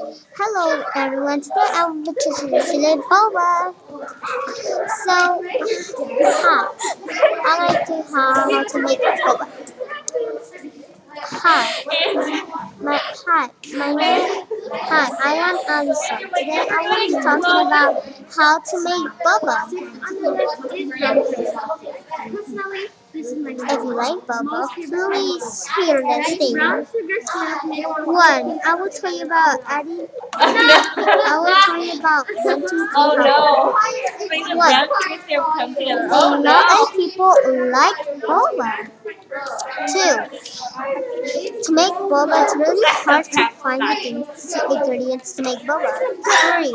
Hello everyone, today I'm introducing Boba. So, hi, I like to how to make boba. Hi, my hi, my name. Hi, I am Alisa. Today I will be talking about how to make boba. If you like boba, please hear this thing. One, I will tell you about adding. I will tell you about one, two, three. Oh no! Things of What? young kids here come together. A lot of people like boba. Two, to make boba, it's really hard to find the things, ingredients to make boba. Three,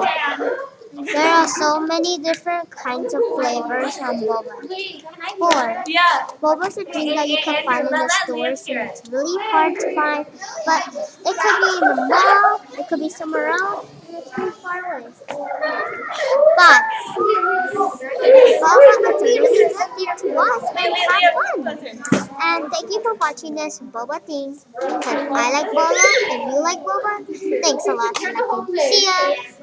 there are so many different kinds of flavors on boba. Four, Yeah. boba is a drink that you can find in the stores and it's really hard to find, but it could be in the mall, it could be somewhere else, and it's really far away. Five, boba a really good thing to watch and have fun. And thank you for watching this boba thing. Because I like boba and you like boba. Thanks a lot, Sanakin. See ya!